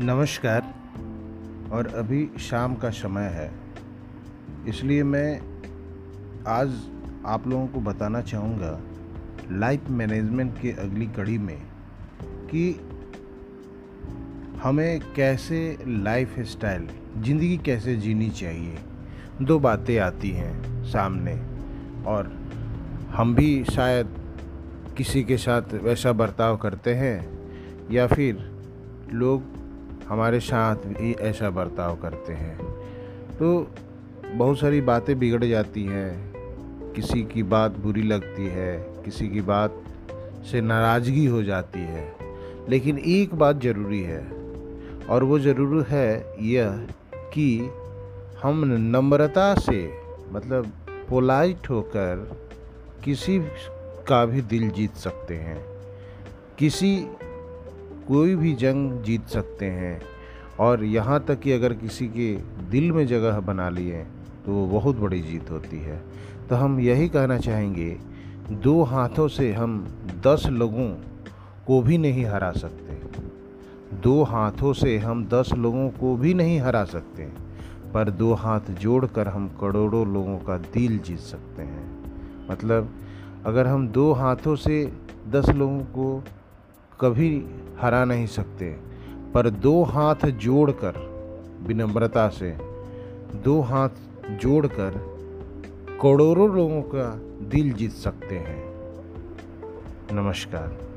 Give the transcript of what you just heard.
नमस्कार। और अभी शाम का समय है। इसलिए मैं आज आप लोगों को बताना चाहूँगा लाइफ मैनेजमेंट के अगली कड़ी में कि हमें कैसे लाइफ स्टाइल ज़िंदगी कैसे जीनी चाहिए। दो बातें आती हैं सामने और हम भी शायद किसी के साथ वैसा बर्ताव करते हैं या फिर लोग हमारे साथ भी ऐसा बर्ताव करते हैं। तो बहुत सारी बातें बिगड़ जाती हैं। किसी की बात बुरी लगती है, किसी की बात से नाराज़गी हो जाती है। लेकिन एक बात ज़रूरी है, और वो ज़रूर है यह कि हम नम्रता से मतलब पोलाइट होकर किसी का भी दिल जीत सकते हैं। किसी कोई भी जंग जीत सकते हैं। और यहाँ तक कि अगर किसी के दिल में जगह बना लिए तो वो बहुत बड़ी जीत होती है। तो हम यही कहना चाहेंगे, दो हाथों से हम दस लोगों को भी नहीं हरा सकते। दो हाथों से हम दस लोगों को भी नहीं हरा सकते, पर दो हाथ जोड़कर हम करोड़ों लोगों का दिल जीत सकते हैं। मतलब अगर हम दो हाथों से दस लोगों को कभी हरा नहीं सकते। पर दो हाथ जोड़कर, विनम्रता से, दो हाथ जोड़कर करोड़ों लोगों का दिल जीत सकते हैं। नमस्कार।